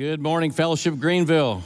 Good morning, Fellowship Greenville.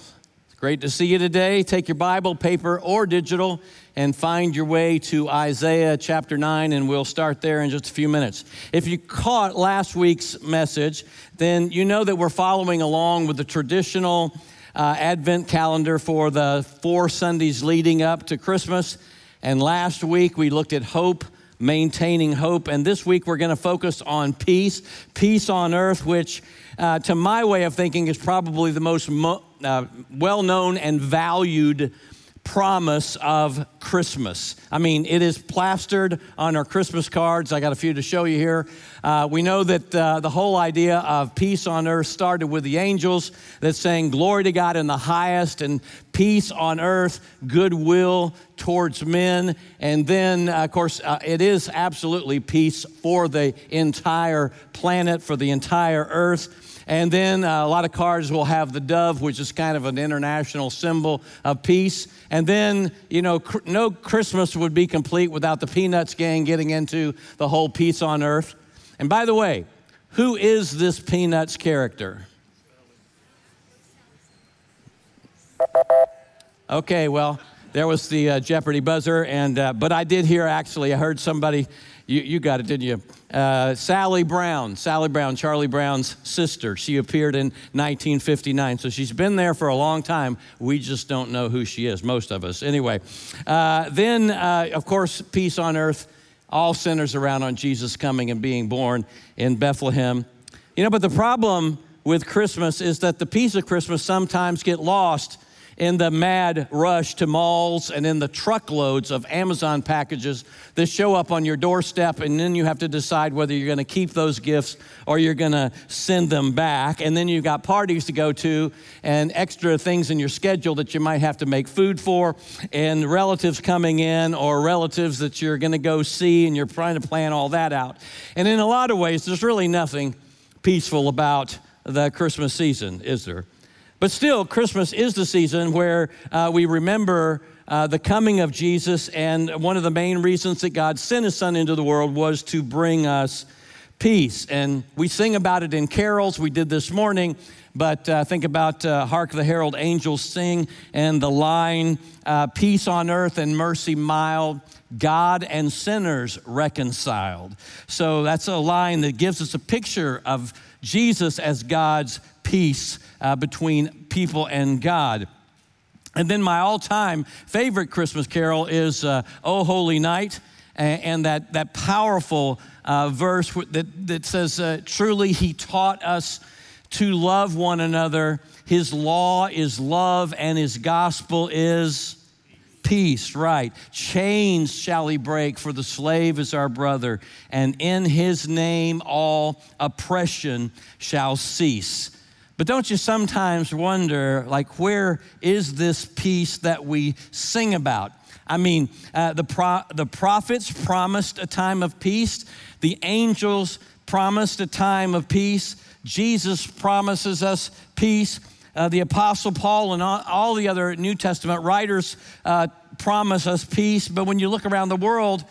It's great to see you today. Take your Bible, paper or digital, and find your way to Isaiah chapter 9, and we'll start there in just a few minutes. If you caught last week's message, then you know that we're following along with the traditional uh, Advent calendar for the four Sundays leading up to Christmas. And last week we looked at hope, maintaining hope. And this week we're going to focus on peace, peace on earth, which uh, to my way of thinking, is probably the most mo- uh, well known and valued promise of Christmas. I mean, it is plastered on our Christmas cards. I got a few to show you here. Uh, we know that uh, the whole idea of peace on earth started with the angels that saying, Glory to God in the highest, and peace on earth, goodwill towards men. And then, uh, of course, uh, it is absolutely peace for the entire planet, for the entire earth. And then uh, a lot of cards will have the dove, which is kind of an international symbol of peace. And then, you know, cr- no Christmas would be complete without the Peanuts gang getting into the whole peace on earth. And by the way, who is this Peanuts character? Okay, well, there was the uh, Jeopardy buzzer, and uh, but I did hear actually, I heard somebody you, you got it, didn't you? Uh, Sally Brown, Sally Brown, Charlie Brown's sister. She appeared in 1959. So she's been there for a long time. We just don't know who she is, most of us. Anyway, uh, then, uh, of course, peace on earth all centers around on Jesus coming and being born in Bethlehem. You know, but the problem with Christmas is that the peace of Christmas sometimes get lost in the mad rush to malls and in the truckloads of Amazon packages that show up on your doorstep, and then you have to decide whether you're going to keep those gifts or you're going to send them back. And then you've got parties to go to and extra things in your schedule that you might have to make food for, and relatives coming in or relatives that you're going to go see, and you're trying to plan all that out. And in a lot of ways, there's really nothing peaceful about the Christmas season, is there? But still, Christmas is the season where uh, we remember uh, the coming of Jesus, and one of the main reasons that God sent his son into the world was to bring us peace. And we sing about it in carols. We did this morning, but uh, think about uh, Hark the Herald Angels Sing and the line, uh, Peace on earth and mercy mild, God and sinners reconciled. So that's a line that gives us a picture of Jesus as God's peace uh, between people and God. And then my all time favorite Christmas carol is uh, Oh Holy Night, and, and that, that powerful uh, verse that, that says, uh, Truly, He taught us to love one another. His law is love, and His gospel is peace, right? Chains shall he break, for the slave is our brother, and in his name all oppression shall cease. But don't you sometimes wonder, like, where is this peace that we sing about? I mean, uh, the, pro- the prophets promised a time of peace, the angels promised a time of peace, Jesus promises us peace. Uh, the Apostle Paul and all, all, the other New Testament writers uh, promise us peace, but when you look around the world,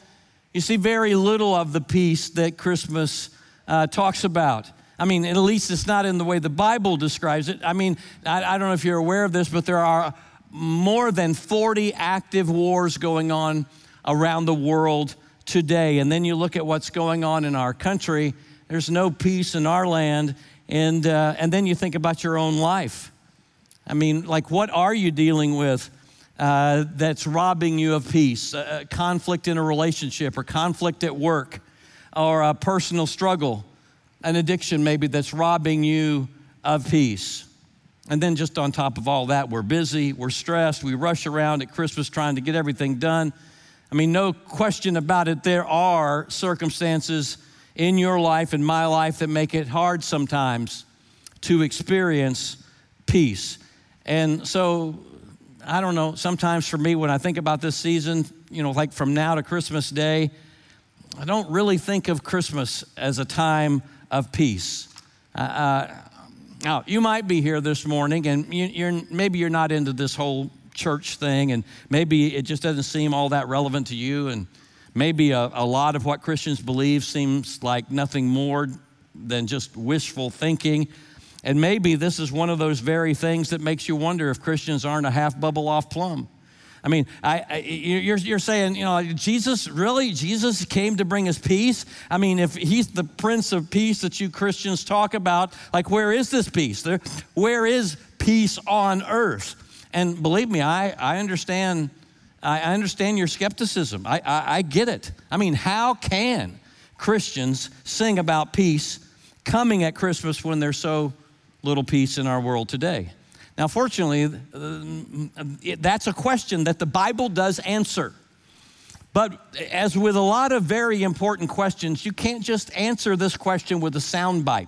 you see very little of the peace that Christmas uh, talks about. I mean, at least it's not in the way the Bible describes it. I mean, I, I don't know if you're aware of this, but there are more than 40 active wars going on around the world today. And then you look at what's going on in our country, there's no peace in our land. And, uh, and then you think about your own life. I mean, like, what are you dealing with uh, that's robbing you of peace? A conflict in a relationship, or conflict at work, or a personal struggle an addiction maybe that's robbing you of peace. And then, just on top of all that, we're busy, we're stressed, we rush around at Christmas trying to get everything done. I mean, no question about it, there are circumstances in your life and my life that make it hard sometimes to experience peace. And so, I don't know, sometimes for me, when I think about this season, you know, like from now to Christmas Day, I don't really think of Christmas as a time of peace. Uh, uh, now, you might be here this morning, and you, are maybe you're not into this whole church thing, and maybe it just doesn't seem all that relevant to you, and maybe a, a lot of what Christians believe seems like nothing more than just wishful thinking. And maybe this is one of those very things that makes you wonder if Christians aren't a half bubble off plum. I mean, I, I, you're, you're saying, you know, Jesus, really? Jesus came to bring us peace? I mean, if he's the Prince of Peace that you Christians talk about, like, where is this peace? There, where is peace on earth? And believe me, I, I understand. I understand your skepticism. I, I, I get it. I mean, how can Christians sing about peace coming at Christmas when there's so little peace in our world today? Now, fortunately, uh, that's a question that the Bible does answer. But as with a lot of very important questions, you can't just answer this question with a soundbite.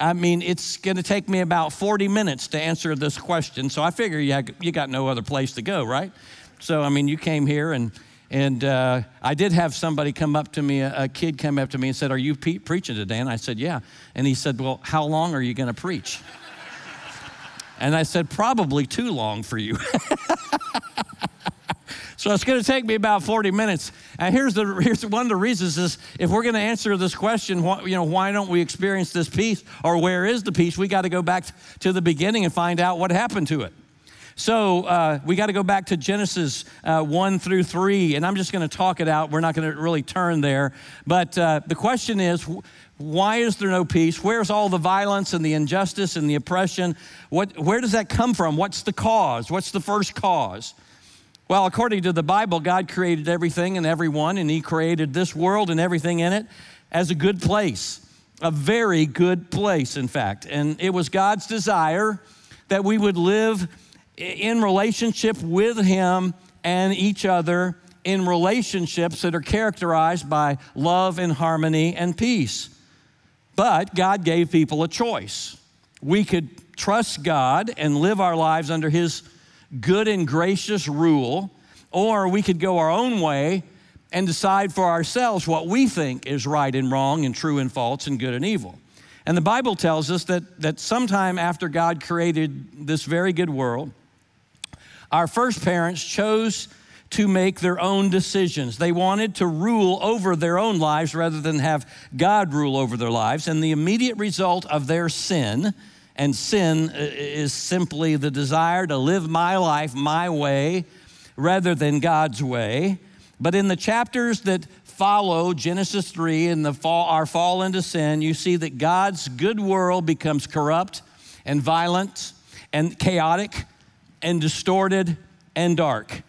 I mean, it's going to take me about 40 minutes to answer this question. So I figure you, you got no other place to go, right? So, I mean, you came here and and uh, I did have somebody come up to me, a, a, kid come up to me and said, Are you preaching today? And I said, Yeah. And he said, Well, how long are you going to preach? And I said, Probably too long for you. so it's going to take me about 40 minutes. And here's, the, here's one of the reasons is if we're going to answer this question, you know, why don't we experience this peace or where is the peace? We got to go back to the beginning and find out what happened to it. So uh, we got to go back to Genesis uh, 1 through 3, and I'm just going to talk it out. We're not going to really turn there. But uh, the question is why is there no peace? Where's all the violence and the injustice and the oppression? What, where does that come from? What's the cause? What's the first cause? Well, according to the Bible, God created everything and everyone, and He created this world and everything in it as a good place, a very good place, in fact. And it was God's desire that we would live in relationship with Him and each other in relationships that are characterized by love and harmony and peace. But God gave people a choice. We could trust God and live our lives under His good and gracious rule, or we could go our own way and decide for ourselves what we think is right and wrong and true and false and good and evil. And the Bible tells us that, that sometime after God created this very good world, our first parents chose to make their own decisions. They wanted to rule over their own lives rather than have God rule over their lives. And the immediate result of their sin, and sin uh, is simply the desire to live my life my way rather than God's way. But in the chapters that follow Genesis 3 and the fall, our fall into sin, you see that God's good world becomes corrupt and violent and chaotic and distorted and dark.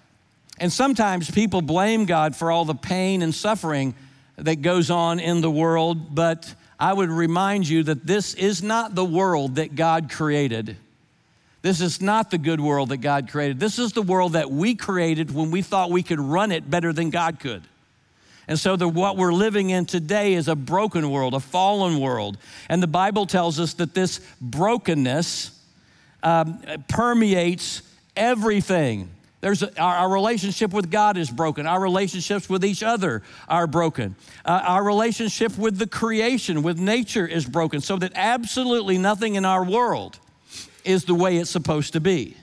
And sometimes people blame God for all the pain and suffering that goes on in the world, but I would remind you that this is not the world that God created. This is not the good world that God created. This is the world that we created when we thought we could run it better than God could. And so, the, what we're living in today is a broken world, a fallen world. And the Bible tells us that this brokenness um, permeates everything. There's a, our, our, relationship with God is broken. Our relationships with each other are broken. Uh, our relationship with the creation, with nature, is broken, so that absolutely nothing in our world is the way it's supposed to be.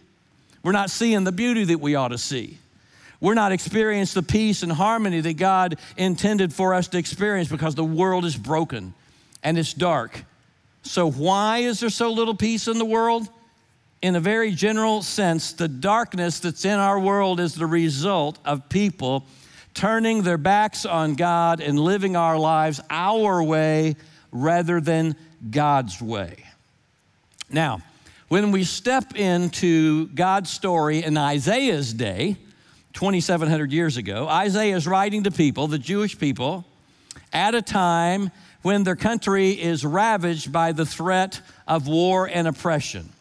We're not seeing the beauty that we ought to see. We're not experiencing the peace and harmony that God intended for us to experience because the world is broken and it's dark. So, why is there so little peace in the world? In a very general sense, the darkness that's in our world is the result of people turning their backs on God and living our lives our way rather than God's way. Now, when we step into God's story in Isaiah's day, 2,700 years ago, Isaiah is writing to people, the Jewish people, at a time when their country is ravaged by the threat of war and oppression.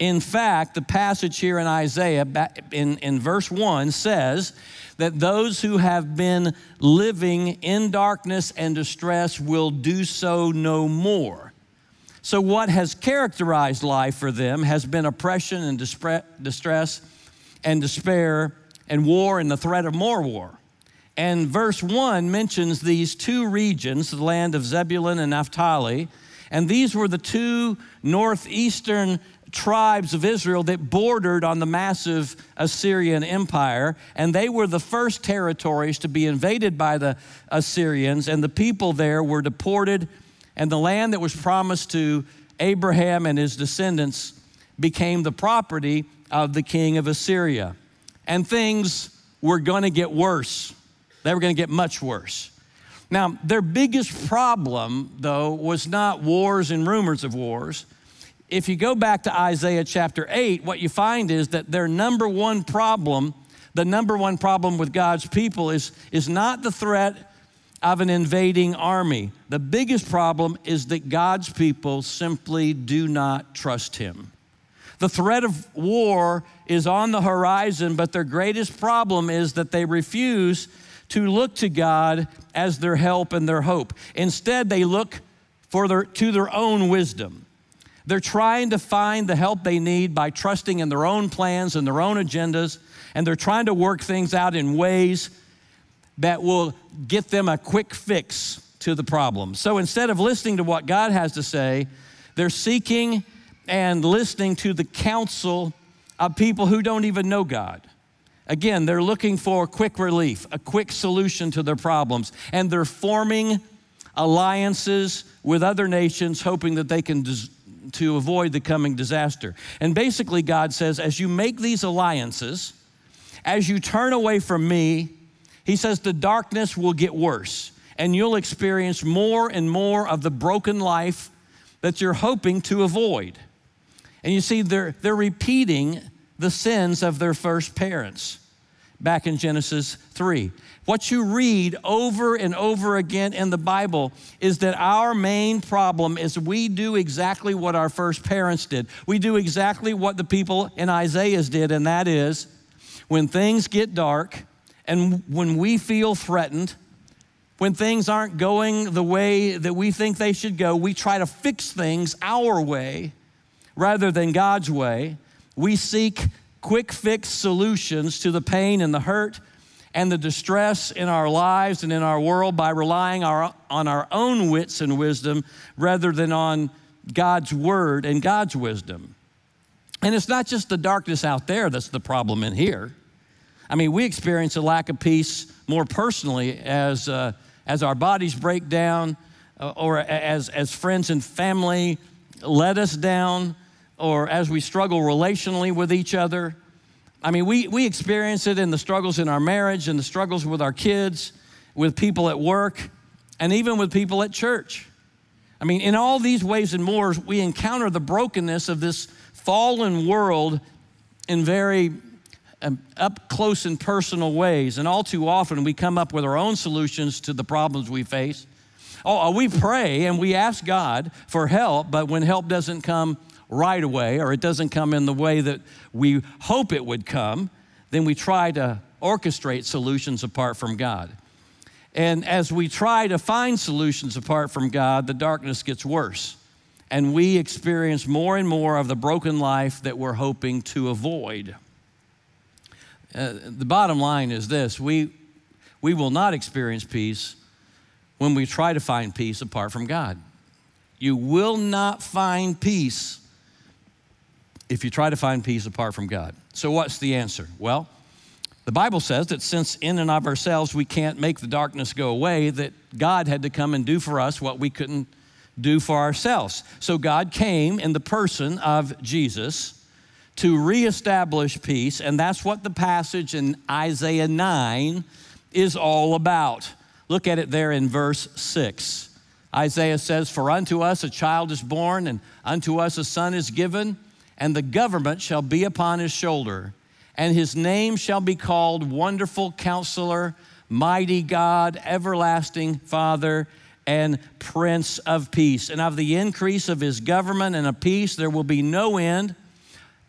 In fact, the passage here in Isaiah, in, in verse 1, says that those who have been living in darkness and distress will do so no more. So, what has characterized life for them has been oppression and distress and despair and war and the threat of more war. And verse 1 mentions these two regions, the land of Zebulun and Naphtali, and these were the two northeastern tribes of Israel that bordered on the massive Assyrian Empire, and they were the first territories to be invaded by the Assyrians, and the people there were deported, and the land that was promised to Abraham and his descendants became the property of the king of Assyria. And things were going to get worse. They were going to get much worse. Now, their biggest problem, though, was not wars and rumors of wars. If you go back to Isaiah chapter 8, what you find is that their number one problem, the number one problem with God's people, is, is not the threat of an invading army. The biggest problem is that God's people simply do not trust Him. The threat of war is on the horizon, but their greatest problem is that they refuse to look to God as their help and their hope. Instead, they look for their, to their own wisdom. They're trying to find the help they need by trusting in their own plans and their own agendas, and they're trying to work things out in ways that will get them a quick fix to the problem. So instead of listening to what God has to say, they're seeking and listening to the counsel of people who don't even know God. Again, they're looking for quick relief, a quick solution to their problems, and they're forming alliances with other nations, hoping that they can to avoid the coming disaster. And basically, God says, as you make these alliances, as you turn away from me, He says the darkness will get worse, and you'll experience more and more of the broken life that you're hoping to avoid. And you see, they're, they're repeating the sins of their first parents back in Genesis 3. What you read over and over again in the Bible is that our main problem is we do exactly what our first parents did. We do exactly what the people in Isaiah's did, and that is when things get dark and when we feel threatened, when things aren't going the way that we think they should go, we try to fix things our way rather than God's way. We seek quick fix solutions to the pain and the hurt and the distress in our lives and in our world by relying our, on our own wits and wisdom rather than on God's word and God's wisdom. And it's not just the darkness out there that's the problem in here. I mean, we experience a lack of peace more personally as, uh, as our bodies break down uh, or as, as friends and family let us down or as we struggle relationally with each other. I mean, we, we experience it in the struggles in our marriage and the struggles with our kids, with people at work, and even with people at church. I mean, in all these ways and more, we encounter the brokenness of this fallen world in very um, up close and personal ways. And all too often, we come up with our own solutions to the problems we face. Oh, we pray and we ask God for help, but when help doesn't come, right away or it doesn't come in the way that we hope it would come, then we try to orchestrate solutions apart from God. And as we try to find solutions apart from God, the darkness gets worse. And we experience more and more of the broken life that we're hoping to avoid. Uh, the bottom line is this we, we will not experience peace when we try to find peace apart from God. You will not find peace if you try to find peace apart from God. So, what's the answer? Well, the Bible says that since in and of ourselves we can't make the darkness go away, that God had to come and do for us what we couldn't do for ourselves. So, God came in the person of Jesus to reestablish peace, and that's what the passage in Isaiah 9 is all about. Look at it there in verse 6. Isaiah says, For unto us a child is born, and unto us a son is given and the government shall be upon his shoulder, and his name shall be called Wonderful Counselor, Mighty God, Everlasting Father, and Prince of Peace. And of the increase of his government and of peace there will be no end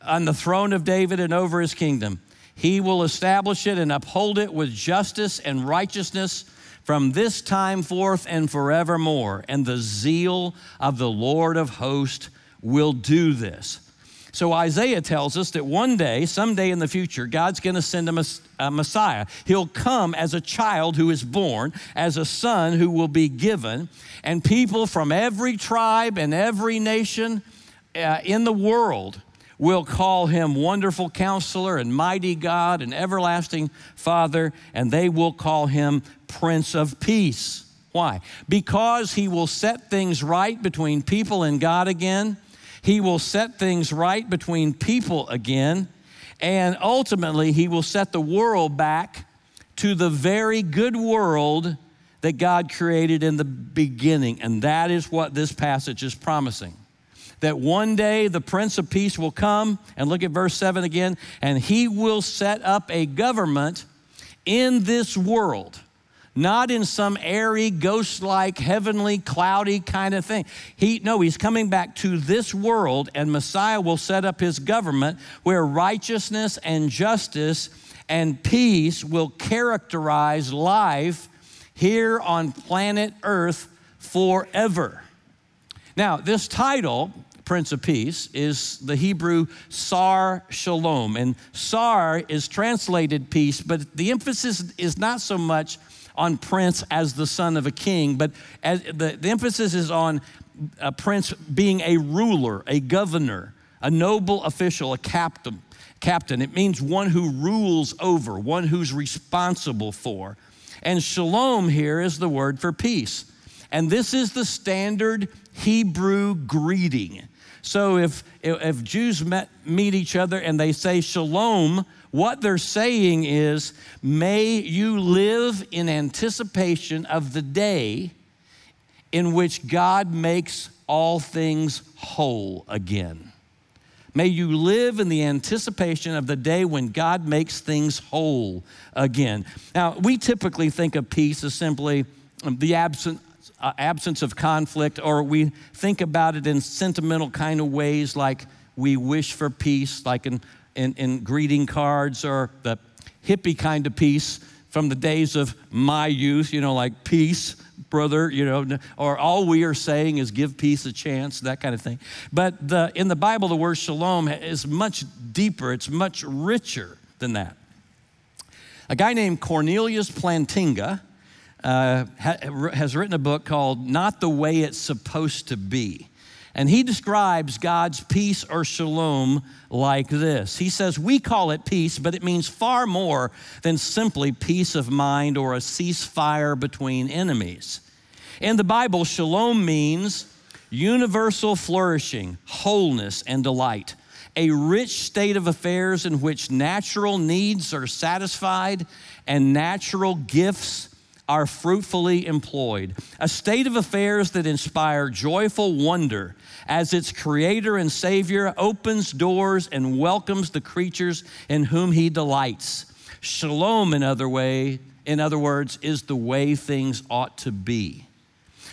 on the throne of David and over his kingdom. He will establish it and uphold it with justice and righteousness from this time forth and forevermore. And the zeal of the Lord of hosts will do this. So Isaiah tells us that one day, someday in the future, God's going to send a, a, Messiah. He'll come as a child who is born, as a son who will be given, and people from every tribe and every nation uh, in the world will call him Wonderful Counselor and Mighty God and Everlasting Father, and they will call him Prince of Peace. Why? Because he will set things right between people and God again. He will set things right between people again. And ultimately, he will set the world back to the very good world that God created in the beginning. And that is what this passage is promising. That one day the Prince of Peace will come, and look at verse 7 again, and he will set up a government in this world not in some airy, ghost like, heavenly, cloudy kind of thing. He, no, he's coming back to this world, and Messiah will set up his government where righteousness and justice and peace will characterize life here on planet Earth forever. Now, this title, Prince of Peace, is the Hebrew Sar Shalom. And Sar is translated peace, but the emphasis is not so much on prince as the son of a king, but the, the emphasis is on a prince being a ruler, a governor, a noble official, a captain. Captain. It means one who rules over, one who's responsible for. And shalom here is the word for peace. And this is the standard Hebrew greeting. So if, if Jews met, meet each other and they say shalom, what they're saying is, may you live in anticipation of the day in which God makes all things whole again. May you live in the anticipation of the day when God makes things whole again. Now, we typically think of peace as simply the absence, uh, absence of conflict, or we think about it in sentimental kind of ways like we wish for peace, like in in, in greeting cards or the hippie kind of peace from the days of my youth, you know, like peace, brother, you know, or all we are saying is give peace a chance, that kind of thing. But the, in the Bible, the word shalom is much deeper, it's much richer than that. A guy named Cornelius Plantinga uh, has written a book called Not the Way It's Supposed to Be. And he describes God's peace or shalom like this. He says, We call it peace, but it means far more than simply peace of mind or a ceasefire between enemies. In the Bible, shalom means universal flourishing, wholeness, and delight. A rich state of affairs in which natural needs are satisfied and natural gifts are fruitfully employed. A state of affairs that inspire joyful wonder as its creator and savior opens doors and welcomes the creatures in whom he delights. Shalom, in other way, in other words, is the way things ought to be.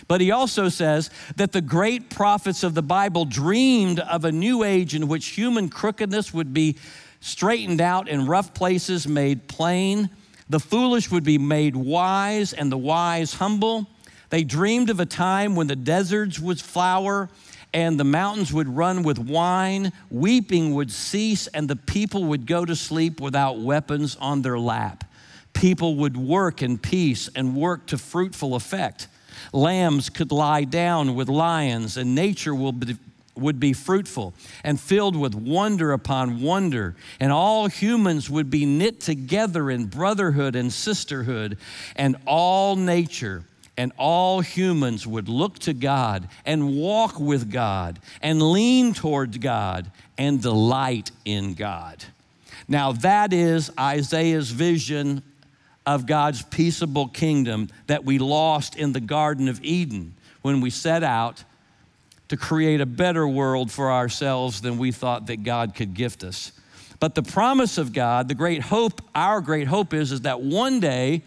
But he also says that the great prophets of the Bible dreamed of a new age in which human crookedness would be straightened out and rough places made plain the foolish would be made wise and the wise humble. They dreamed of a time when the deserts would flower and the mountains would run with wine, weeping would cease, and the people would go to sleep without weapons on their lap. People would work in peace and work to fruitful effect. Lambs could lie down with lions, and nature will be, would be fruitful and filled with wonder upon wonder, and all humans would be knit together in brotherhood and sisterhood, and all nature and all humans would look to God and walk with God and lean towards God and delight in God. Now, that is Isaiah's vision of God's peaceable kingdom that we lost in the Garden of Eden when we set out to create a better world for ourselves than we thought that God could gift us. But the promise of God, the great hope, our great hope is, is that one day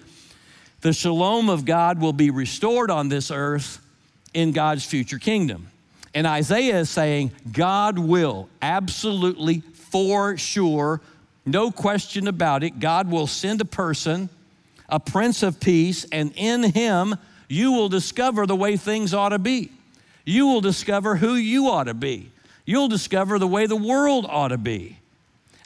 the shalom of God will be restored on this earth in God's future kingdom. And Isaiah is saying, God will absolutely, for sure, no question about it, God will send a person, a prince of peace, and in him you will discover the way things ought to be you will discover who you ought to be. You'll discover the way the world ought to be.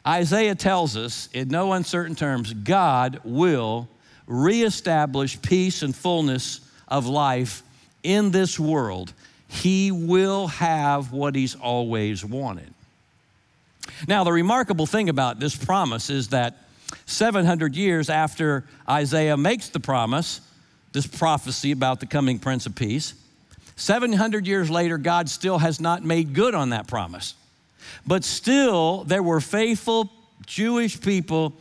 Isaiah tells us in no uncertain terms God will reestablish peace and fullness of life in this world. He will have what He's always wanted. Now, the remarkable thing about this promise is that 700 years after Isaiah makes the promise, this prophecy about the coming Prince of Peace. 700 years later, God still has not made good on that promise. But still, there were faithful Jewish people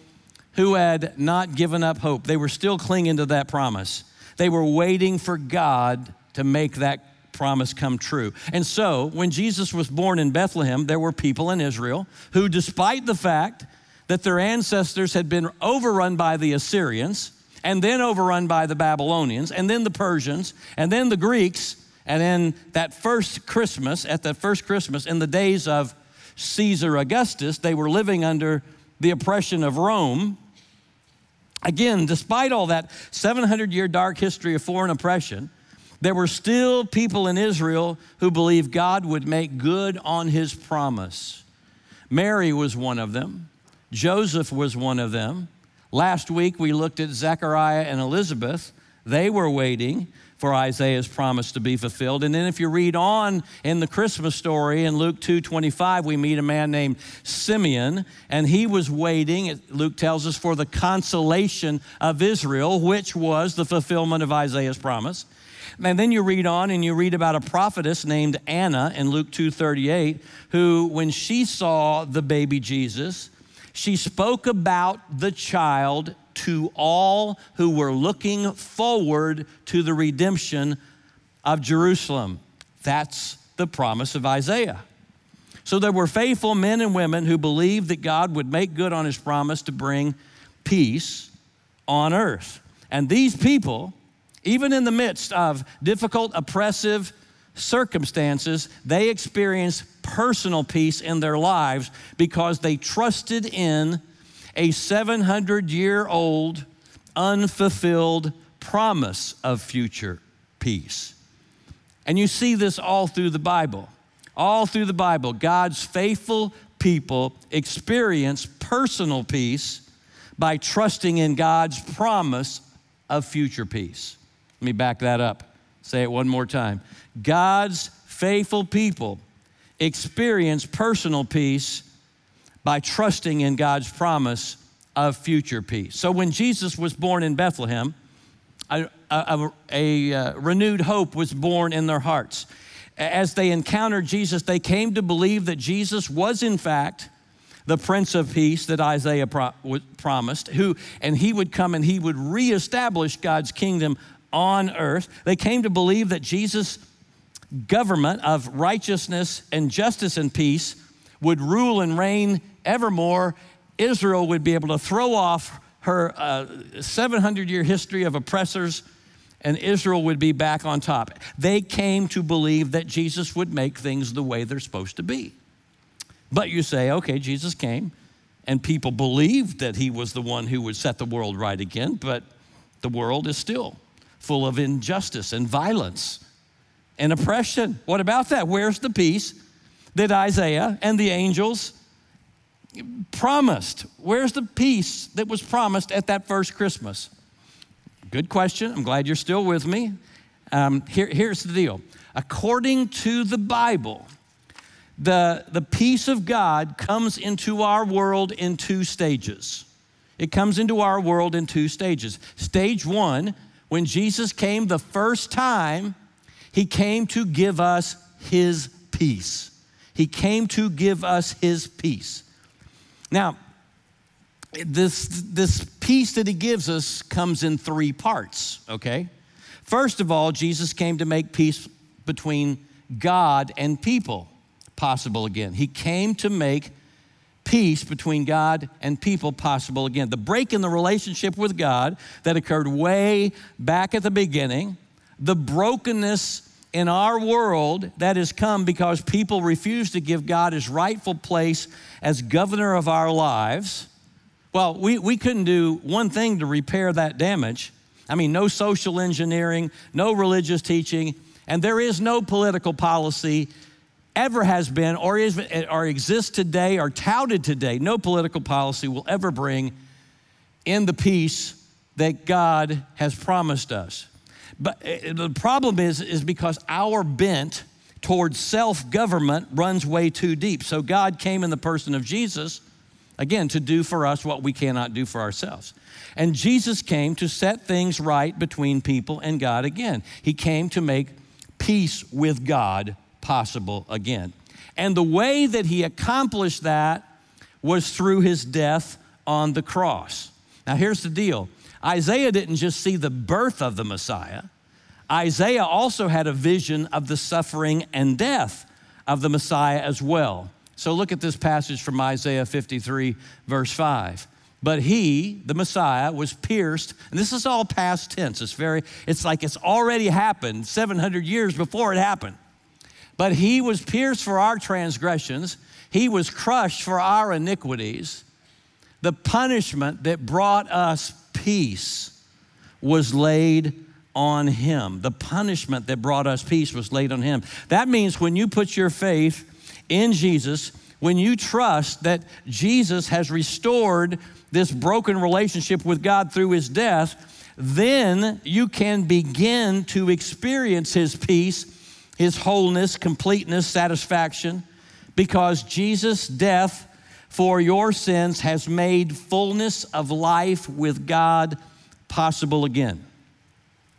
who had not given up hope. They were still clinging to that promise. They were waiting for God to make that promise come true. And so, when Jesus was born in Bethlehem, there were people in Israel who, despite the fact that their ancestors had been overrun by the Assyrians, and then overrun by the Babylonians, and then the Persians, and then the Greeks, and then that first Christmas, at that first Christmas, in the days of Caesar Augustus, they were living under the oppression of Rome. Again, despite all that 700 year dark history of foreign oppression, there were still people in Israel who believed God would make good on his promise. Mary was one of them, Joseph was one of them. Last week we looked at Zechariah and Elizabeth. They were waiting for Isaiah's promise to be fulfilled. And then if you read on in the Christmas story in Luke 2:25, we meet a man named Simeon, and he was waiting, Luke tells us, for the consolation of Israel, which was the fulfillment of Isaiah's promise. And then you read on and you read about a prophetess named Anna in Luke 2:38, who when she saw the baby Jesus, she spoke about the child to all who were looking forward to the redemption of Jerusalem. That's the promise of Isaiah. So there were faithful men and women who believed that God would make good on his promise to bring peace on earth. And these people, even in the midst of difficult, oppressive circumstances, they experienced personal peace in their lives because they trusted in a 700 year old, unfulfilled promise of future peace. And you see this all through the Bible. All through the Bible, God's faithful people experience personal peace by trusting in God's promise of future peace. Let me back that up. Say it one more time. God's faithful people experience personal peace by trusting in God's promise of future peace. So when Jesus was born in Bethlehem, a, a, a, a uh, renewed hope was born in their hearts. As they encountered Jesus, they came to believe that Jesus was, in fact, the Prince of Peace that Isaiah pro- promised, who, and he would come and he would reestablish God's kingdom on earth. They came to believe that Jesus' government of righteousness and justice and peace would rule and reign evermore, Israel would be able to throw off her uh, 700 year history of oppressors and Israel would be back on top. They came to believe that Jesus would make things the way they're supposed to be. But you say, okay, Jesus came and people believed that he was the one who would set the world right again, but the world is still full of injustice and violence and oppression. What about that? Where's the peace that Isaiah and the angels promised? Where's the peace that was promised at that first Christmas? Good question. I'm glad you're still with me. Um, here, here's the deal. According to the Bible, the, the peace of God comes into our world in two stages. It comes into our world in two stages. Stage one, when Jesus came the first time, he came to give us his peace. He came to give us his peace. Now, this, this peace that he gives us comes in three parts, okay? First of all, Jesus came to make peace between God and people possible again. He came to make peace between God and people possible again. The break in the relationship with God that occurred way back at the beginning, the brokenness in our world that has come because people refuse to give God his rightful place as governor of our lives. Well, we, we couldn't do one thing to repair that damage. I mean, no social engineering, no religious teaching, and there is no political policy ever has been or, is, or exists today or touted today. No political policy will ever bring in the peace that God has promised us. But uh, the problem is, is because our bent towards self government runs way too deep. So God came in the person of Jesus Again, to do for us what we cannot do for ourselves. And Jesus came to set things right between people and God again. He came to make peace with God possible again. And the way that he accomplished that was through his death on the cross. Now, here's the deal Isaiah didn't just see the birth of the Messiah, Isaiah also had a vision of the suffering and death of the Messiah as well. So look at this passage from Isaiah 53, verse 5. But he, the Messiah, was pierced, and this is all past tense. It's very, it's like it's already happened 700 years before it happened. But he was pierced for our transgressions, he was crushed for our iniquities. The punishment that brought us peace was laid on him. The punishment that brought us peace was laid on him. That means when you put your faith in Jesus, when you trust that Jesus has restored this broken relationship with God through his death, then you can begin to experience his peace, his wholeness, completeness, satisfaction, because Jesus' death for your sins has made fullness of life with God possible again.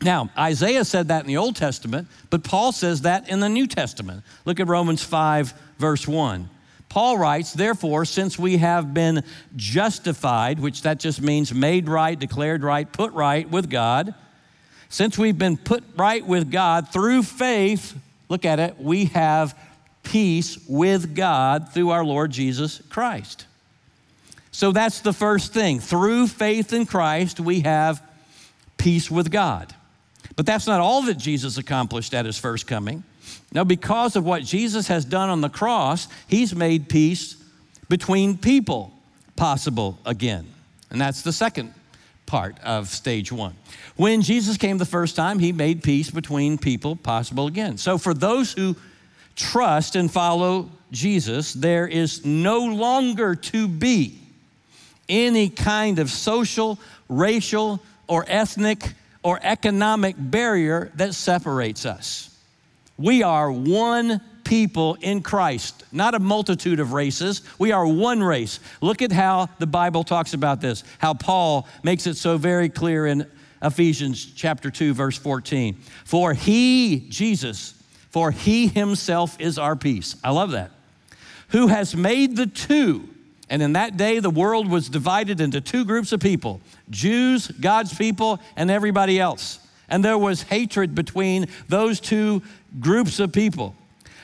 Now, Isaiah said that in the Old Testament, but Paul says that in the New Testament. Look at Romans 5, verse 1. Paul writes, Therefore, since we have been justified, which that just means made right, declared right, put right with God, since we've been put right with God through faith, look at it, we have peace with God through our Lord Jesus Christ. So that's the first thing. Through faith in Christ, we have peace with God. But that's not all that Jesus accomplished at his first coming. Now, because of what Jesus has done on the cross, he's made peace between people possible again. And that's the second part of stage one. When Jesus came the first time, he made peace between people possible again. So, for those who trust and follow Jesus, there is no longer to be any kind of social, racial, or ethnic or economic barrier that separates us. We are one people in Christ, not a multitude of races. We are one race. Look at how the Bible talks about this, how Paul makes it so very clear in Ephesians chapter 2 verse 14. For he, Jesus, for he himself is our peace. I love that. Who has made the two and in that day, the world was divided into two groups of people Jews, God's people, and everybody else. And there was hatred between those two groups of people.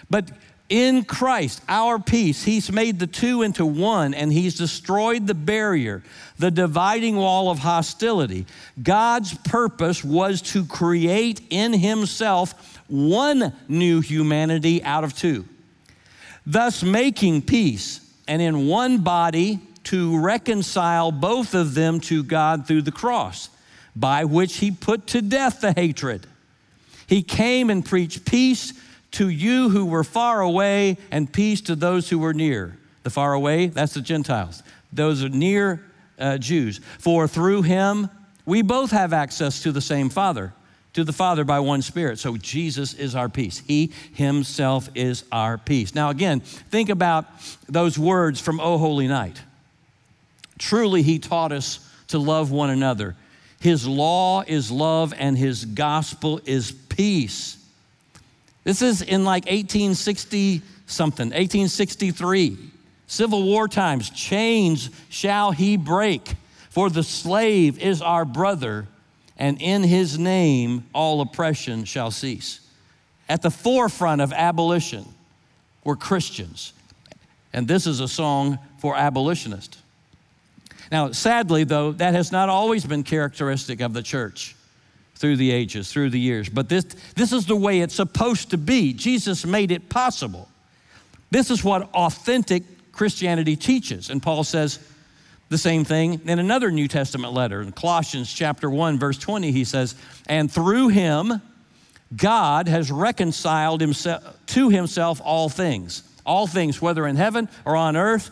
But in Christ, our peace, He's made the two into one and He's destroyed the barrier, the dividing wall of hostility. God's purpose was to create in Himself one new humanity out of two, thus making peace and in one body to reconcile both of them to God through the cross, by which he put to death the hatred. He came and preached peace to you who were far away and peace to those who were near. The far away, that's the Gentiles. Those are near uh, Jews. For through him, we both have access to the same Father to the Father by one Spirit. So Jesus is our peace. He Himself is our peace. Now, again, think about those words from O Holy Night. Truly, He taught us to love one another. His law is love, and His gospel is peace. This is in like 1860 something, 1863. Civil War times, chains shall he break, for the slave is our brother and in his name all oppression shall cease. At the forefront of abolition were Christians, and this is a song for abolitionists. Now, sadly, though, that has not always been characteristic of the church through the ages, through the years. But this, this is the way it's supposed to be. Jesus made it possible. This is what authentic Christianity teaches. And Paul says, the same thing in another New Testament letter. In Colossians chapter 1, verse 20, he says, And through him, God has reconciled himself to himself all things, all things, whether in heaven or on earth,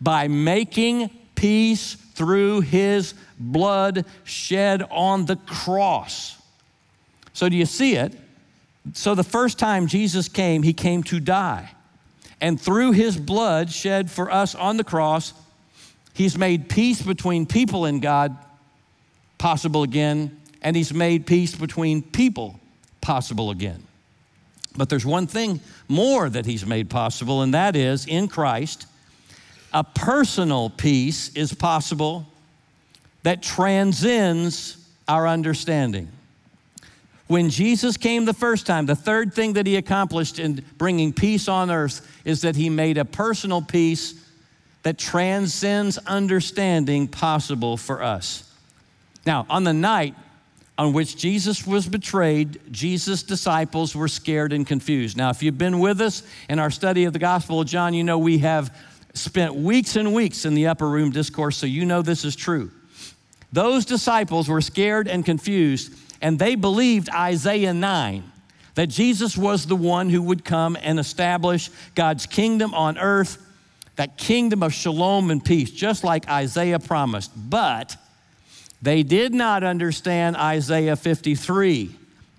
by making peace through his blood shed on the cross. So, do you see it? So, the first time Jesus came, he came to die. And through his blood shed for us on the cross, He's made peace between people and God possible again, and He's made peace between people possible again. But there's one thing more that He's made possible, and that is in Christ, a personal peace is possible that transcends our understanding. When Jesus came the first time, the third thing that he accomplished in bringing peace on earth is that he made a personal peace that transcends understanding possible for us. Now, on the night on which Jesus was betrayed, Jesus' disciples were scared and confused. Now, if you've been with us in our study of the Gospel of John, you know we have spent weeks and weeks in the upper room discourse, so you know this is true. Those disciples were scared and confused, and they believed Isaiah 9 that Jesus was the one who would come and establish God's kingdom on earth, that kingdom of shalom and peace, just like Isaiah promised. But they did not understand Isaiah 53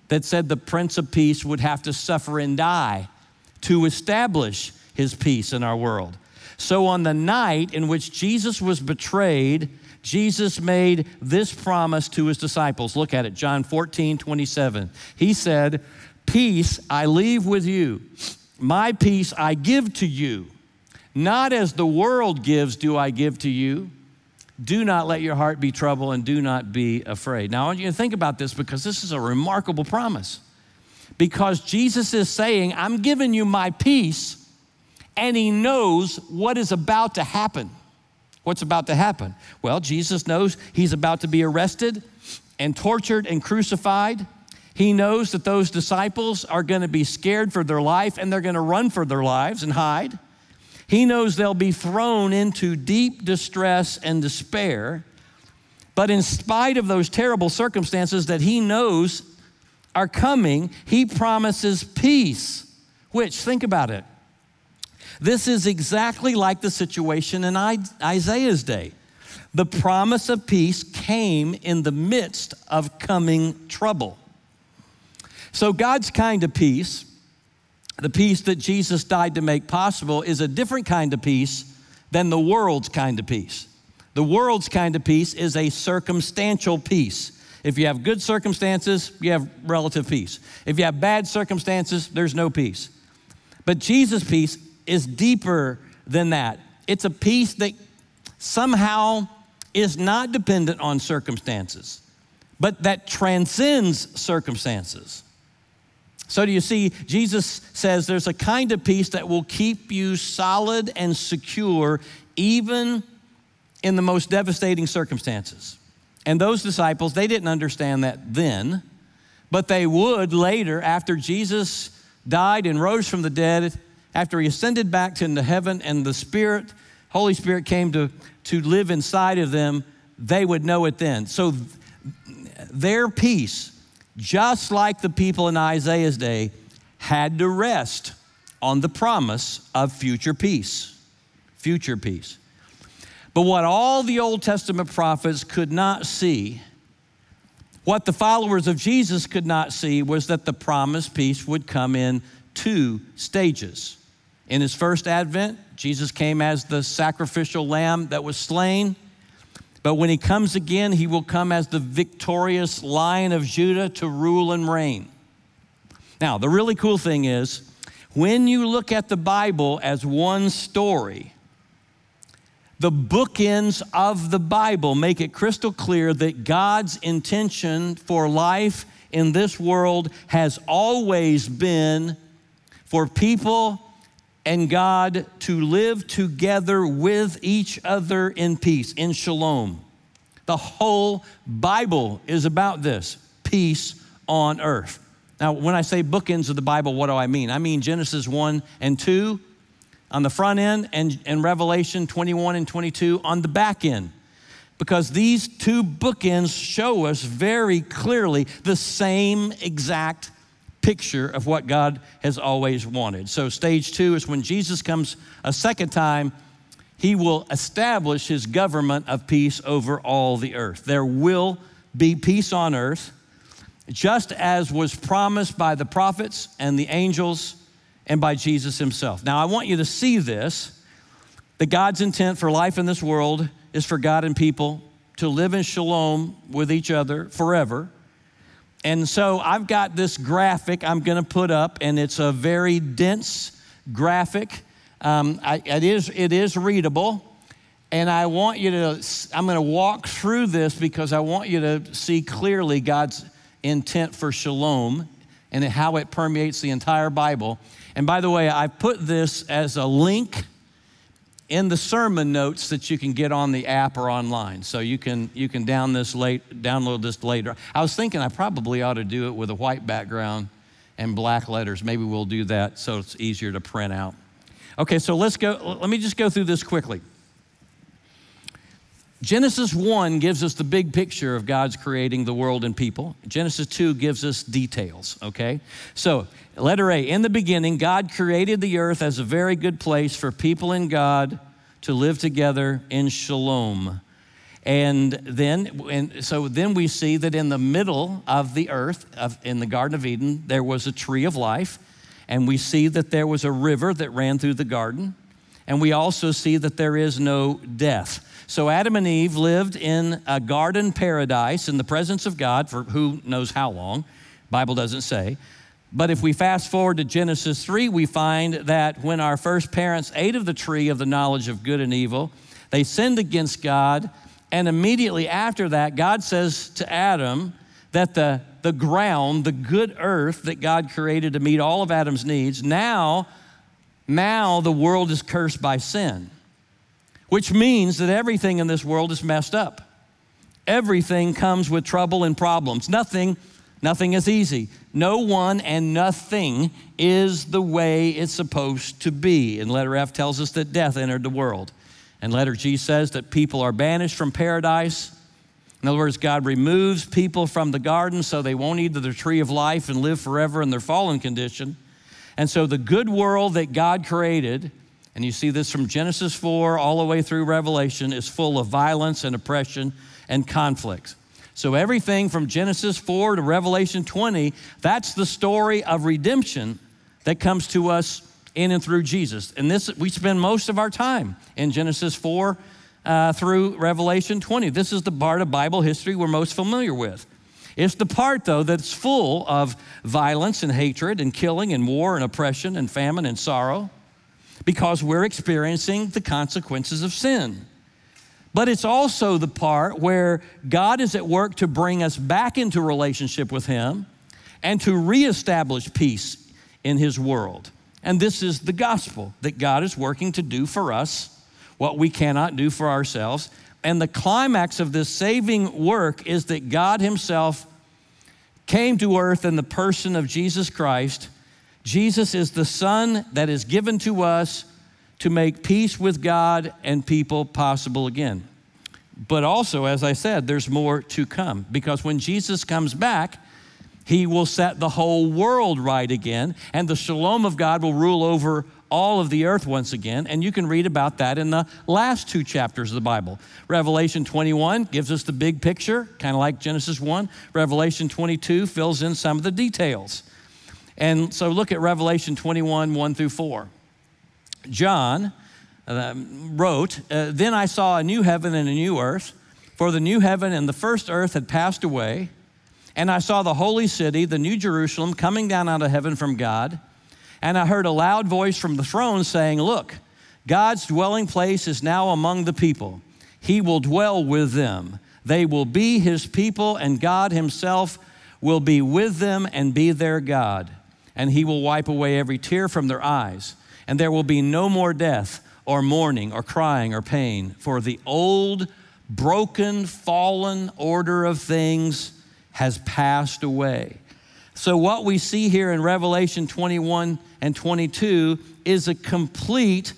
that said the Prince of Peace would have to suffer and die to establish his peace in our world. So, on the night in which Jesus was betrayed, Jesus made this promise to his disciples. Look at it, John 14, 27. He said, Peace I leave with you, my peace I give to you. Not as the world gives, do I give to you. Do not let your heart be troubled and do not be afraid. Now, I want you to think about this because this is a remarkable promise. Because Jesus is saying, I'm giving you my peace, and he knows what is about to happen. What's about to happen? Well, Jesus knows he's about to be arrested and tortured and crucified. He knows that those disciples are going to be scared for their life and they're going to run for their lives and hide. He knows they'll be thrown into deep distress and despair. But in spite of those terrible circumstances that he knows are coming, he promises peace, which, think about it, this is exactly like the situation in Isaiah's day. The promise of peace came in the midst of coming trouble. So, God's kind of peace, the peace that Jesus died to make possible, is a different kind of peace than the world's kind of peace. The world's kind of peace is a circumstantial peace. If you have good circumstances, you have relative peace. If you have bad circumstances, there's no peace. But Jesus' peace is deeper than that. It's a peace that somehow is not dependent on circumstances, but that transcends circumstances. So, do you see, Jesus says there's a kind of peace that will keep you solid and secure even in the most devastating circumstances. And those disciples, they didn't understand that then, but they would later after Jesus died and rose from the dead after he ascended back into heaven and the Spirit, Holy Spirit came to, to live inside of them, they would know it then. So their peace, just like the people in Isaiah's day, had to rest on the promise of future peace. Future peace. But what all the Old Testament prophets could not see, what the followers of Jesus could not see, was that the promised peace would come in two stages. In his first advent, Jesus came as the sacrificial lamb that was slain. But when he comes again, he will come as the victorious lion of Judah to rule and reign. Now, the really cool thing is, when you look at the Bible as one story, the bookends of the Bible make it crystal clear that God's intention for life in this world has always been for people and God to live together with each other in peace, in shalom. The whole Bible is about this peace on earth. Now, when I say bookends of the Bible, what do I mean? I mean Genesis 1 and 2 on the front end and, and Revelation 21 and 22 on the back end. Because these two bookends show us very clearly the same exact picture of what God has always wanted. So, stage two is when Jesus comes a second time, he will establish his government of peace over all the earth. There will be peace on earth, just as was promised by the prophets and the angels and by Jesus himself. Now, I want you to see this that God's intent for life in this world is for God and people to live in shalom with each other forever. And so I've got this graphic I'm going to put up, and it's a very dense graphic. Um, I, it, is, it is readable. And I want you to, I'm going to walk through this because I want you to see clearly God's intent for shalom and how it permeates the entire Bible. And by the way, I put this as a link in the sermon notes that you can get on the app or online. So you can you can down this late, download this later. I was thinking I probably ought to do it with a white background and black letters. Maybe we'll do that so it's easier to print out. Okay, so let's go let me just go through this quickly. Genesis 1 gives us the big picture of God's creating the world and people. Genesis 2 gives us details, okay? So, letter A, in the beginning, God created the earth as a very good place for people and God to live together in shalom. And then, and so then we see that in the middle of the earth, of, in the Garden of Eden, there was a tree of life. And we see that there was a river that ran through the garden. And we also see that there is no death. So Adam and Eve lived in a garden paradise in the presence of God for who knows how long. Bible doesn't say. But if we fast forward to Genesis 3, we find that when our first parents ate of the tree of the knowledge of good and evil, they sinned against God. And immediately after that, God says to Adam that the, the ground, the good earth that God created to meet all of Adam's needs, now, now the world is cursed by sin which means that everything in this world is messed up. Everything comes with trouble and problems. Nothing, nothing is easy. No one and nothing is the way it's supposed to be. And letter F tells us that death entered the world. And letter G says that people are banished from paradise. In other words, God removes people from the garden so they won't eat of the tree of life and live forever in their fallen condition. And so the good world that God created and you see this from Genesis 4 all the way through Revelation, is full of violence and oppression and conflict. So everything from Genesis 4 to Revelation 20, that's the story of redemption that comes to us in and through Jesus. And this we spend most of our time in Genesis 4 uh, through Revelation 20. This is the part of Bible history we're most familiar with. It's the part, though, that's full of violence and hatred and killing and war and oppression and famine and sorrow because we're experiencing the consequences of sin. But it's also the part where God is at work to bring us back into relationship with Him and to reestablish peace in His world. And this is the gospel that God is working to do for us what we cannot do for ourselves. And the climax of this saving work is that God Himself came to earth in the person of Jesus Christ Jesus is the Son that is given to us to make peace with God and people possible again. But also, as I said, there's more to come because when Jesus comes back, he will set the whole world right again, and the shalom of God will rule over all of the earth once again. And you can read about that in the last two chapters of the Bible. Revelation 21 gives us the big picture, kind of like Genesis 1. Revelation 22 fills in some of the details. And so look at Revelation 21 1 through 4. John uh, wrote, uh, Then I saw a new heaven and a new earth, for the new heaven and the first earth had passed away. And I saw the holy city, the new Jerusalem, coming down out of heaven from God. And I heard a loud voice from the throne saying, Look, God's dwelling place is now among the people. He will dwell with them. They will be his people, and God himself will be with them and be their God and he will wipe away every tear from their eyes. And there will be no more death, or mourning, or crying, or pain, for the old, broken, fallen order of things has passed away. So, what we see here in Revelation 21 and 22 is a complete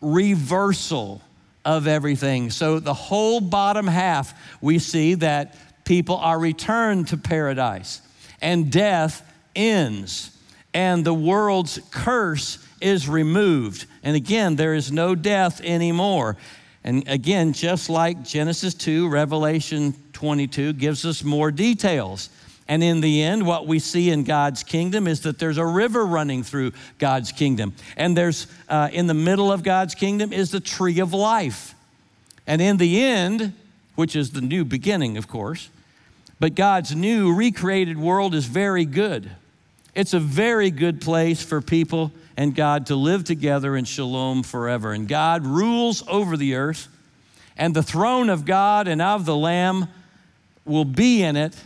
reversal of everything. So, the whole bottom half, we see that people are returned to paradise and death ends and the world's curse is removed. And again, there is no death anymore. And again, just like Genesis 2, Revelation 22 gives us more details. And in the end, what we see in God's kingdom is that there's a river running through God's kingdom. And there's, uh, in the middle of God's kingdom, is the tree of life. And in the end, which is the new beginning, of course, but God's new recreated world is very good. It's a very good place for people and God to live together in shalom forever. And God rules over the earth, and the throne of God and of the Lamb will be in it,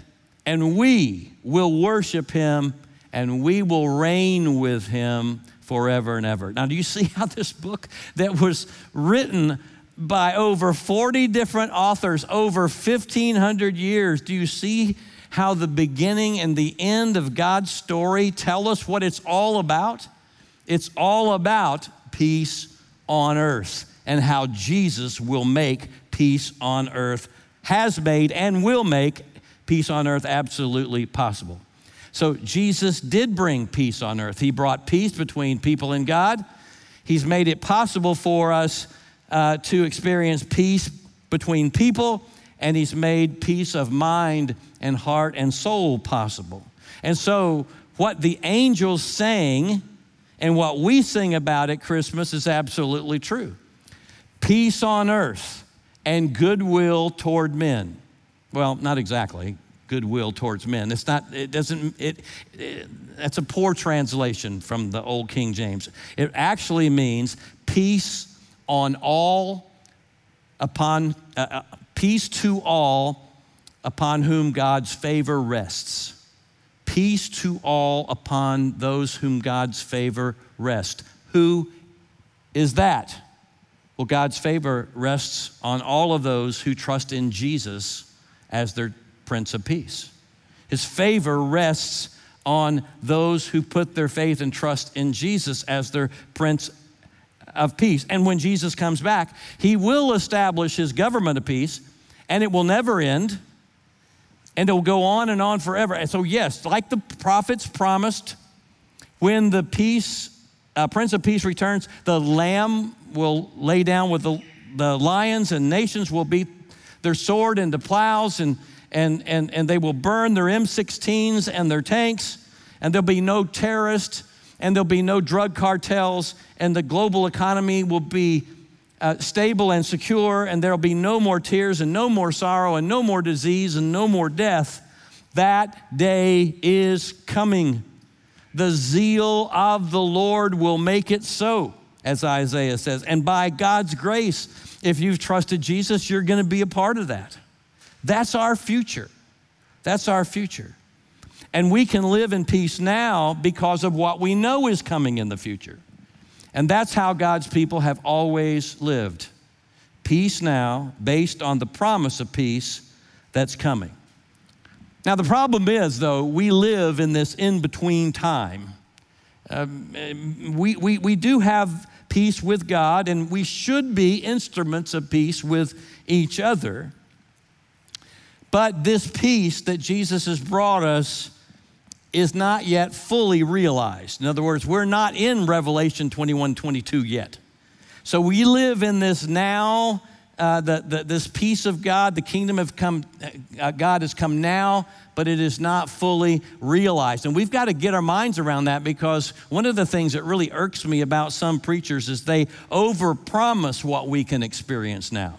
and we will worship him, and we will reign with him forever and ever. Now, do you see how this book that was written by over 40 different authors over 1,500 years, do you see how the beginning and the end of God's story tell us what it's all about? It's all about peace on earth and how Jesus will make peace on earth, has made and will make peace on earth absolutely possible. So Jesus did bring peace on earth. He brought peace between people and God. He's made it possible for us uh, to experience peace between people, and He's made peace of mind and heart and soul possible. And so, what the angels sang and what we sing about at Christmas is absolutely true peace on earth and goodwill toward men. Well, not exactly goodwill towards men. It's not, it doesn't, it, it, that's a poor translation from the old King James. It actually means peace on all, upon, uh, uh, peace to all upon whom God's favor rests. Peace to all upon those whom God's favor rests. Who is that? Well, God's favor rests on all of those who trust in Jesus as their Prince of Peace. His favor rests on those who put their faith and trust in Jesus as their Prince of Peace. And when Jesus comes back, he will establish his government of peace, and it will never end, and it will go on and on forever. And so, yes, like the prophets promised, when the peace, uh, Prince of Peace returns, the Lamb will lay down with the, the lions, and nations will beat their sword into plows and and, and, and they will burn their M16s and their tanks, and there'll be no terrorists, and there'll be no drug cartels, and the global economy will be uh, stable and secure, and there'll be no more tears, and no more sorrow, and no more disease, and no more death. That day is coming. The zeal of the Lord will make it so, as Isaiah says. And by God's grace, if you've trusted Jesus, you're going to be a part of that. That's our future. That's our future. And we can live in peace now because of what we know is coming in the future. And that's how God's people have always lived. Peace now, based on the promise of peace that's coming. Now, the problem is, though, we live in this in between time. Um, we, we, we do have peace with God, and we should be instruments of peace with each other. But this peace that Jesus has brought us is not yet fully realized. In other words, we're not in Revelation 21 22 yet. So we live in this now, uh, the, the, this peace of God, the kingdom of come, uh, God has come now, but it is not fully realized. And we've got to get our minds around that because one of the things that really irks me about some preachers is they overpromise what we can experience now.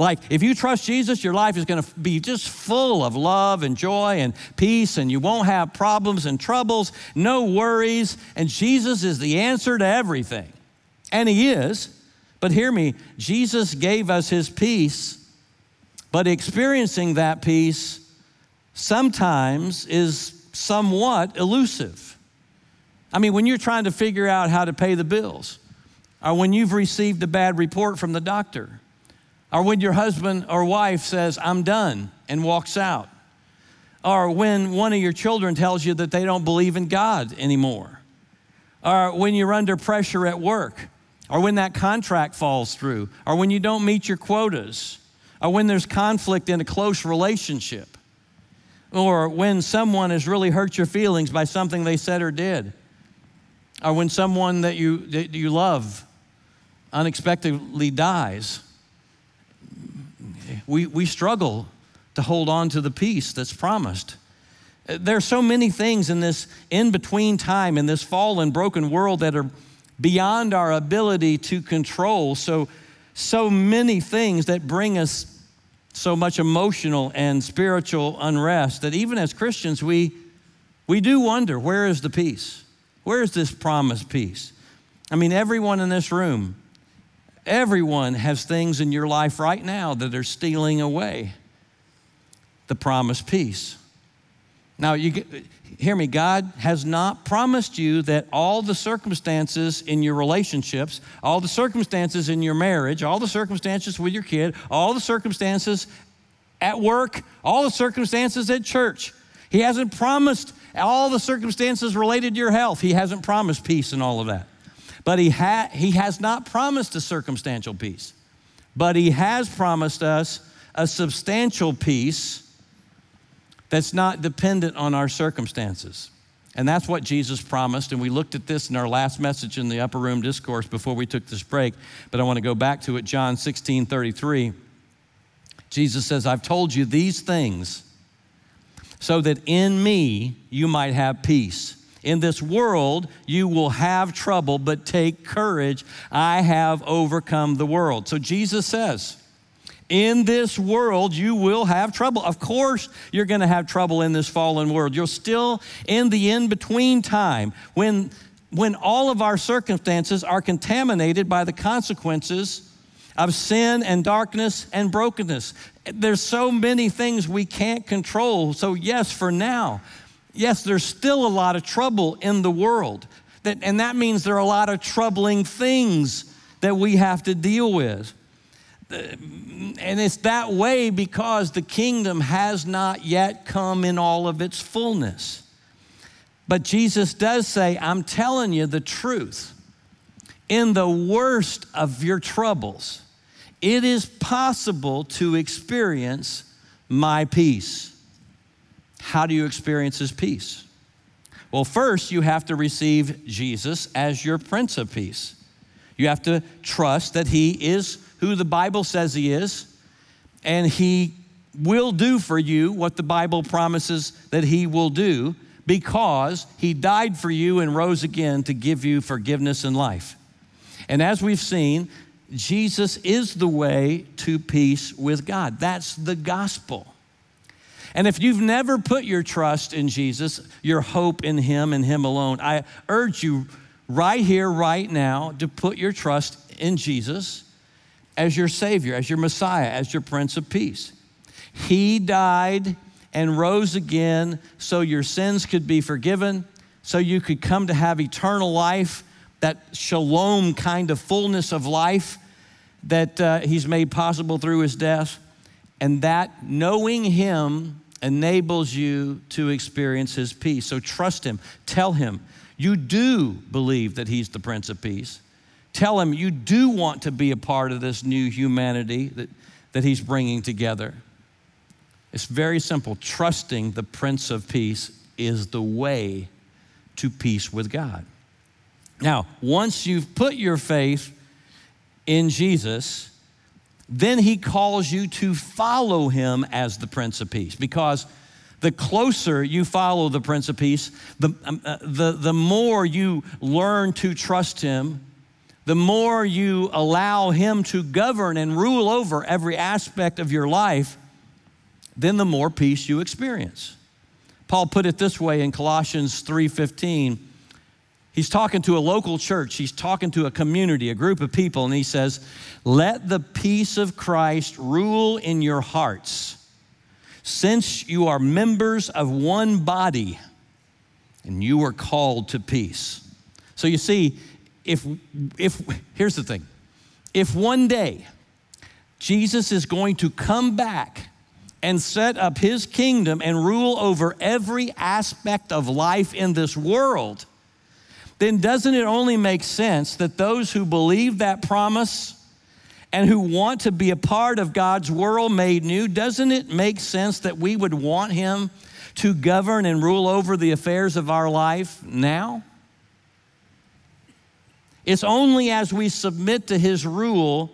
Like, if you trust Jesus, your life is going to be just full of love and joy and peace, and you won't have problems and troubles, no worries, and Jesus is the answer to everything. And He is. But hear me, Jesus gave us His peace, but experiencing that peace sometimes is somewhat elusive. I mean, when you're trying to figure out how to pay the bills, or when you've received a bad report from the doctor, or when your husband or wife says, I'm done, and walks out. Or when one of your children tells you that they don't believe in God anymore. Or when you're under pressure at work. Or when that contract falls through. Or when you don't meet your quotas. Or when there's conflict in a close relationship. Or when someone has really hurt your feelings by something they said or did. Or when someone that you, that you love unexpectedly dies we, we struggle to hold on to the peace that's promised. There are so many things in this in between time, in this fallen, broken world that are beyond our ability to control. So so many things that bring us so much emotional and spiritual unrest that even as Christians, we, we do wonder where is the peace? Where is this promised peace? I mean, everyone in this room, everyone has things in your life right now that are stealing away the promised peace. Now, you hear me, God has not promised you that all the circumstances in your relationships, all the circumstances in your marriage, all the circumstances with your kid, all the circumstances at work, all the circumstances at church. He hasn't promised all the circumstances related to your health. He hasn't promised peace and all of that. But he, ha- he has not promised a circumstantial peace. But he has promised us a substantial peace that's not dependent on our circumstances. And that's what Jesus promised. And we looked at this in our last message in the upper room discourse before we took this break. But I want to go back to it. John 16 33. Jesus says, I've told you these things so that in me you might have peace. In this world you will have trouble, but take courage. I have overcome the world. So Jesus says, in this world, you will have trouble. Of course, you're going to have trouble in this fallen world. You're still in the in between time when, when all of our circumstances are contaminated by the consequences of sin and darkness and brokenness. There's so many things we can't control. So, yes, for now, yes, there's still a lot of trouble in the world. That, and that means there are a lot of troubling things that we have to deal with and it's that way because the kingdom has not yet come in all of its fullness. But Jesus does say, I'm telling you the truth. In the worst of your troubles, it is possible to experience my peace. How do you experience his peace? Well, first, you have to receive Jesus as your Prince of Peace. You have to trust that he is who the Bible says He is, and He will do for you what the Bible promises that He will do because He died for you and rose again to give you forgiveness and life. And as we've seen, Jesus is the way to peace with God. That's the gospel. And if you've never put your trust in Jesus, your hope in Him and Him alone, I urge you right here, right now, to put your trust in Jesus as your Savior, as your Messiah, as your Prince of Peace. He died and rose again so your sins could be forgiven, so you could come to have eternal life, that shalom kind of fullness of life that uh, He's made possible through His death. And that knowing Him enables you to experience His peace. So trust Him, tell Him. You do believe that He's the Prince of Peace. Tell him you do want to be a part of this new humanity that, that he's bringing together. It's very simple. Trusting the Prince of Peace is the way to peace with God. Now, once you've put your faith in Jesus, then he calls you to follow him as the Prince of Peace because the closer you follow the Prince of Peace, the, um, uh, the, the more you learn to trust him the more you allow Him to govern and rule over every aspect of your life, then the more peace you experience. Paul put it this way in Colossians 3:15. He's talking to a local church, he's talking to a community, a group of people, and he says, Let the peace of Christ rule in your hearts, since you are members of one body and you are called to peace. So you see, if, if, here's the thing. If one day Jesus is going to come back and set up his kingdom and rule over every aspect of life in this world, then doesn't it only make sense that those who believe that promise and who want to be a part of God's world made new, doesn't it make sense that we would want him to govern and rule over the affairs of our life now? It's only as we submit to His rule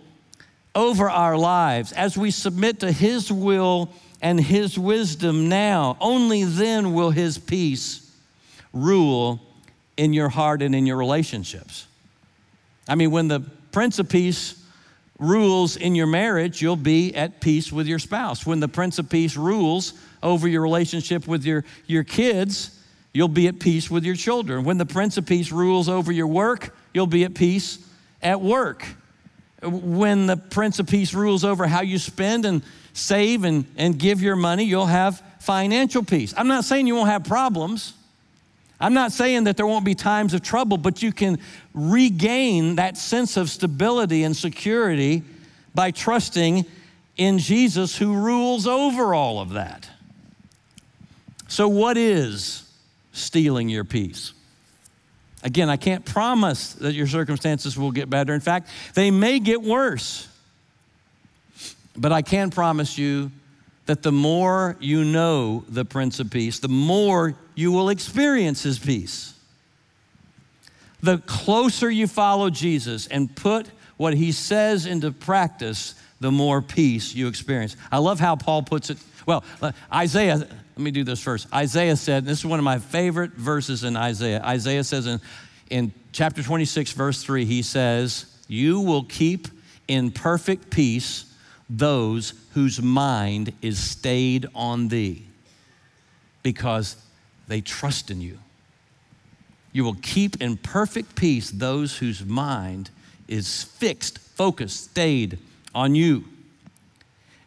over our lives, as we submit to His will and His wisdom now, only then will His peace rule in your heart and in your relationships. I mean, when the Prince of Peace rules in your marriage, you'll be at peace with your spouse. When the Prince of Peace rules over your relationship with your, your kids, you'll be at peace with your children. When the Prince of Peace rules over your work, you'll be at peace at work. When the Prince of Peace rules over how you spend and save and, and give your money, you'll have financial peace. I'm not saying you won't have problems. I'm not saying that there won't be times of trouble, but you can regain that sense of stability and security by trusting in Jesus who rules over all of that. So, what is stealing your peace? Again, I can't promise that your circumstances will get better. In fact, they may get worse. But I can promise you that the more you know the Prince of Peace, the more you will experience his peace. The closer you follow Jesus and put what he says into practice, the more peace you experience. I love how Paul puts it. Well, uh, Isaiah, let me do this first. Isaiah said, this is one of my favorite verses in Isaiah. Isaiah says in, in chapter 26, verse 3, he says, You will keep in perfect peace those whose mind is stayed on thee because they trust in you. You will keep in perfect peace those whose mind is fixed, focused, stayed on you.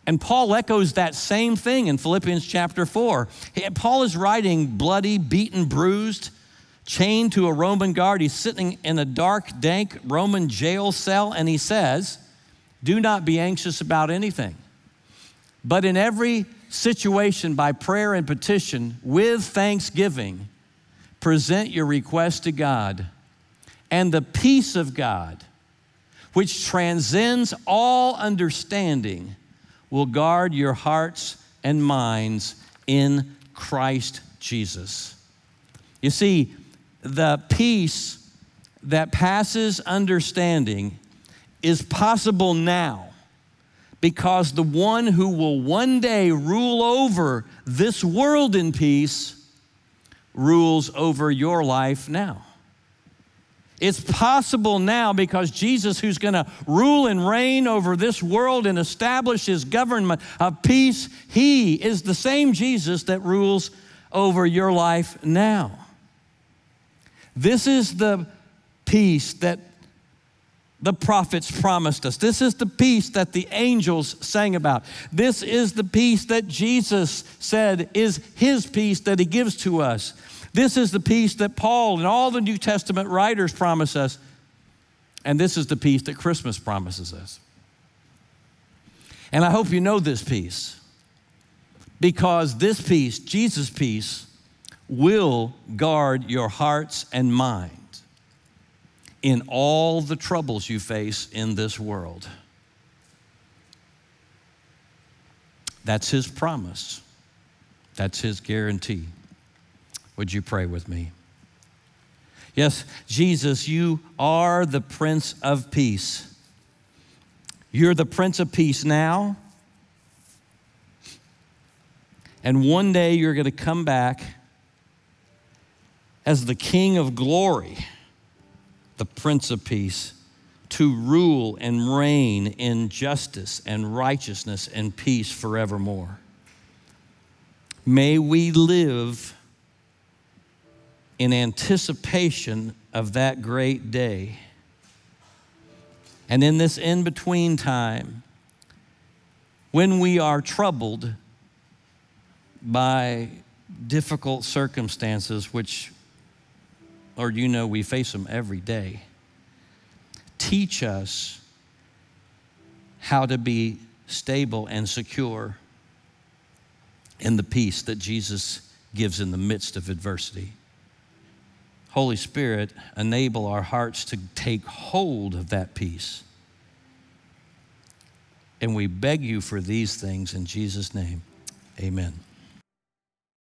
And Paul echoes that same thing in Philippians chapter 4. Paul is writing bloody, beaten, bruised, chained to a Roman guard. He's sitting in a dark, dank Roman jail cell, and he says, Do not be anxious about anything, but in every situation, by prayer and petition, with thanksgiving, present your request to God, and the peace of God, which transcends all understanding, will guard your hearts and minds in Christ Jesus. You see, the peace that passes understanding is possible now because the one who will one day rule over this world in peace rules over your life now. It's possible now because Jesus, who's going to rule and reign over this world and establish his government of peace, he is the same Jesus that rules over your life now. This is the peace that the prophets promised us. This is the peace that the angels sang about. This is the peace that Jesus said is his peace that he gives to us. This is the peace that Paul and all the New Testament writers promise us. And this is the peace that Christmas promises us. And I hope you know this peace because this peace, Jesus' peace, will guard your hearts and minds in all the troubles you face in this world. That's his promise. That's his guarantee. Would you pray with me? Yes, Jesus, you are the Prince of Peace. You're the Prince of Peace now. And one day you're going to come back as the King of glory the Prince of Peace, to rule and reign in justice and righteousness and peace forevermore. May we live in anticipation of that great day. And in this in between time, when we are troubled by difficult circumstances, which Lord, you know we face them every day. Teach us how to be stable and secure in the peace that Jesus gives in the midst of adversity. Holy Spirit, enable our hearts to take hold of that peace. And we beg you for these things in Jesus' name. Amen.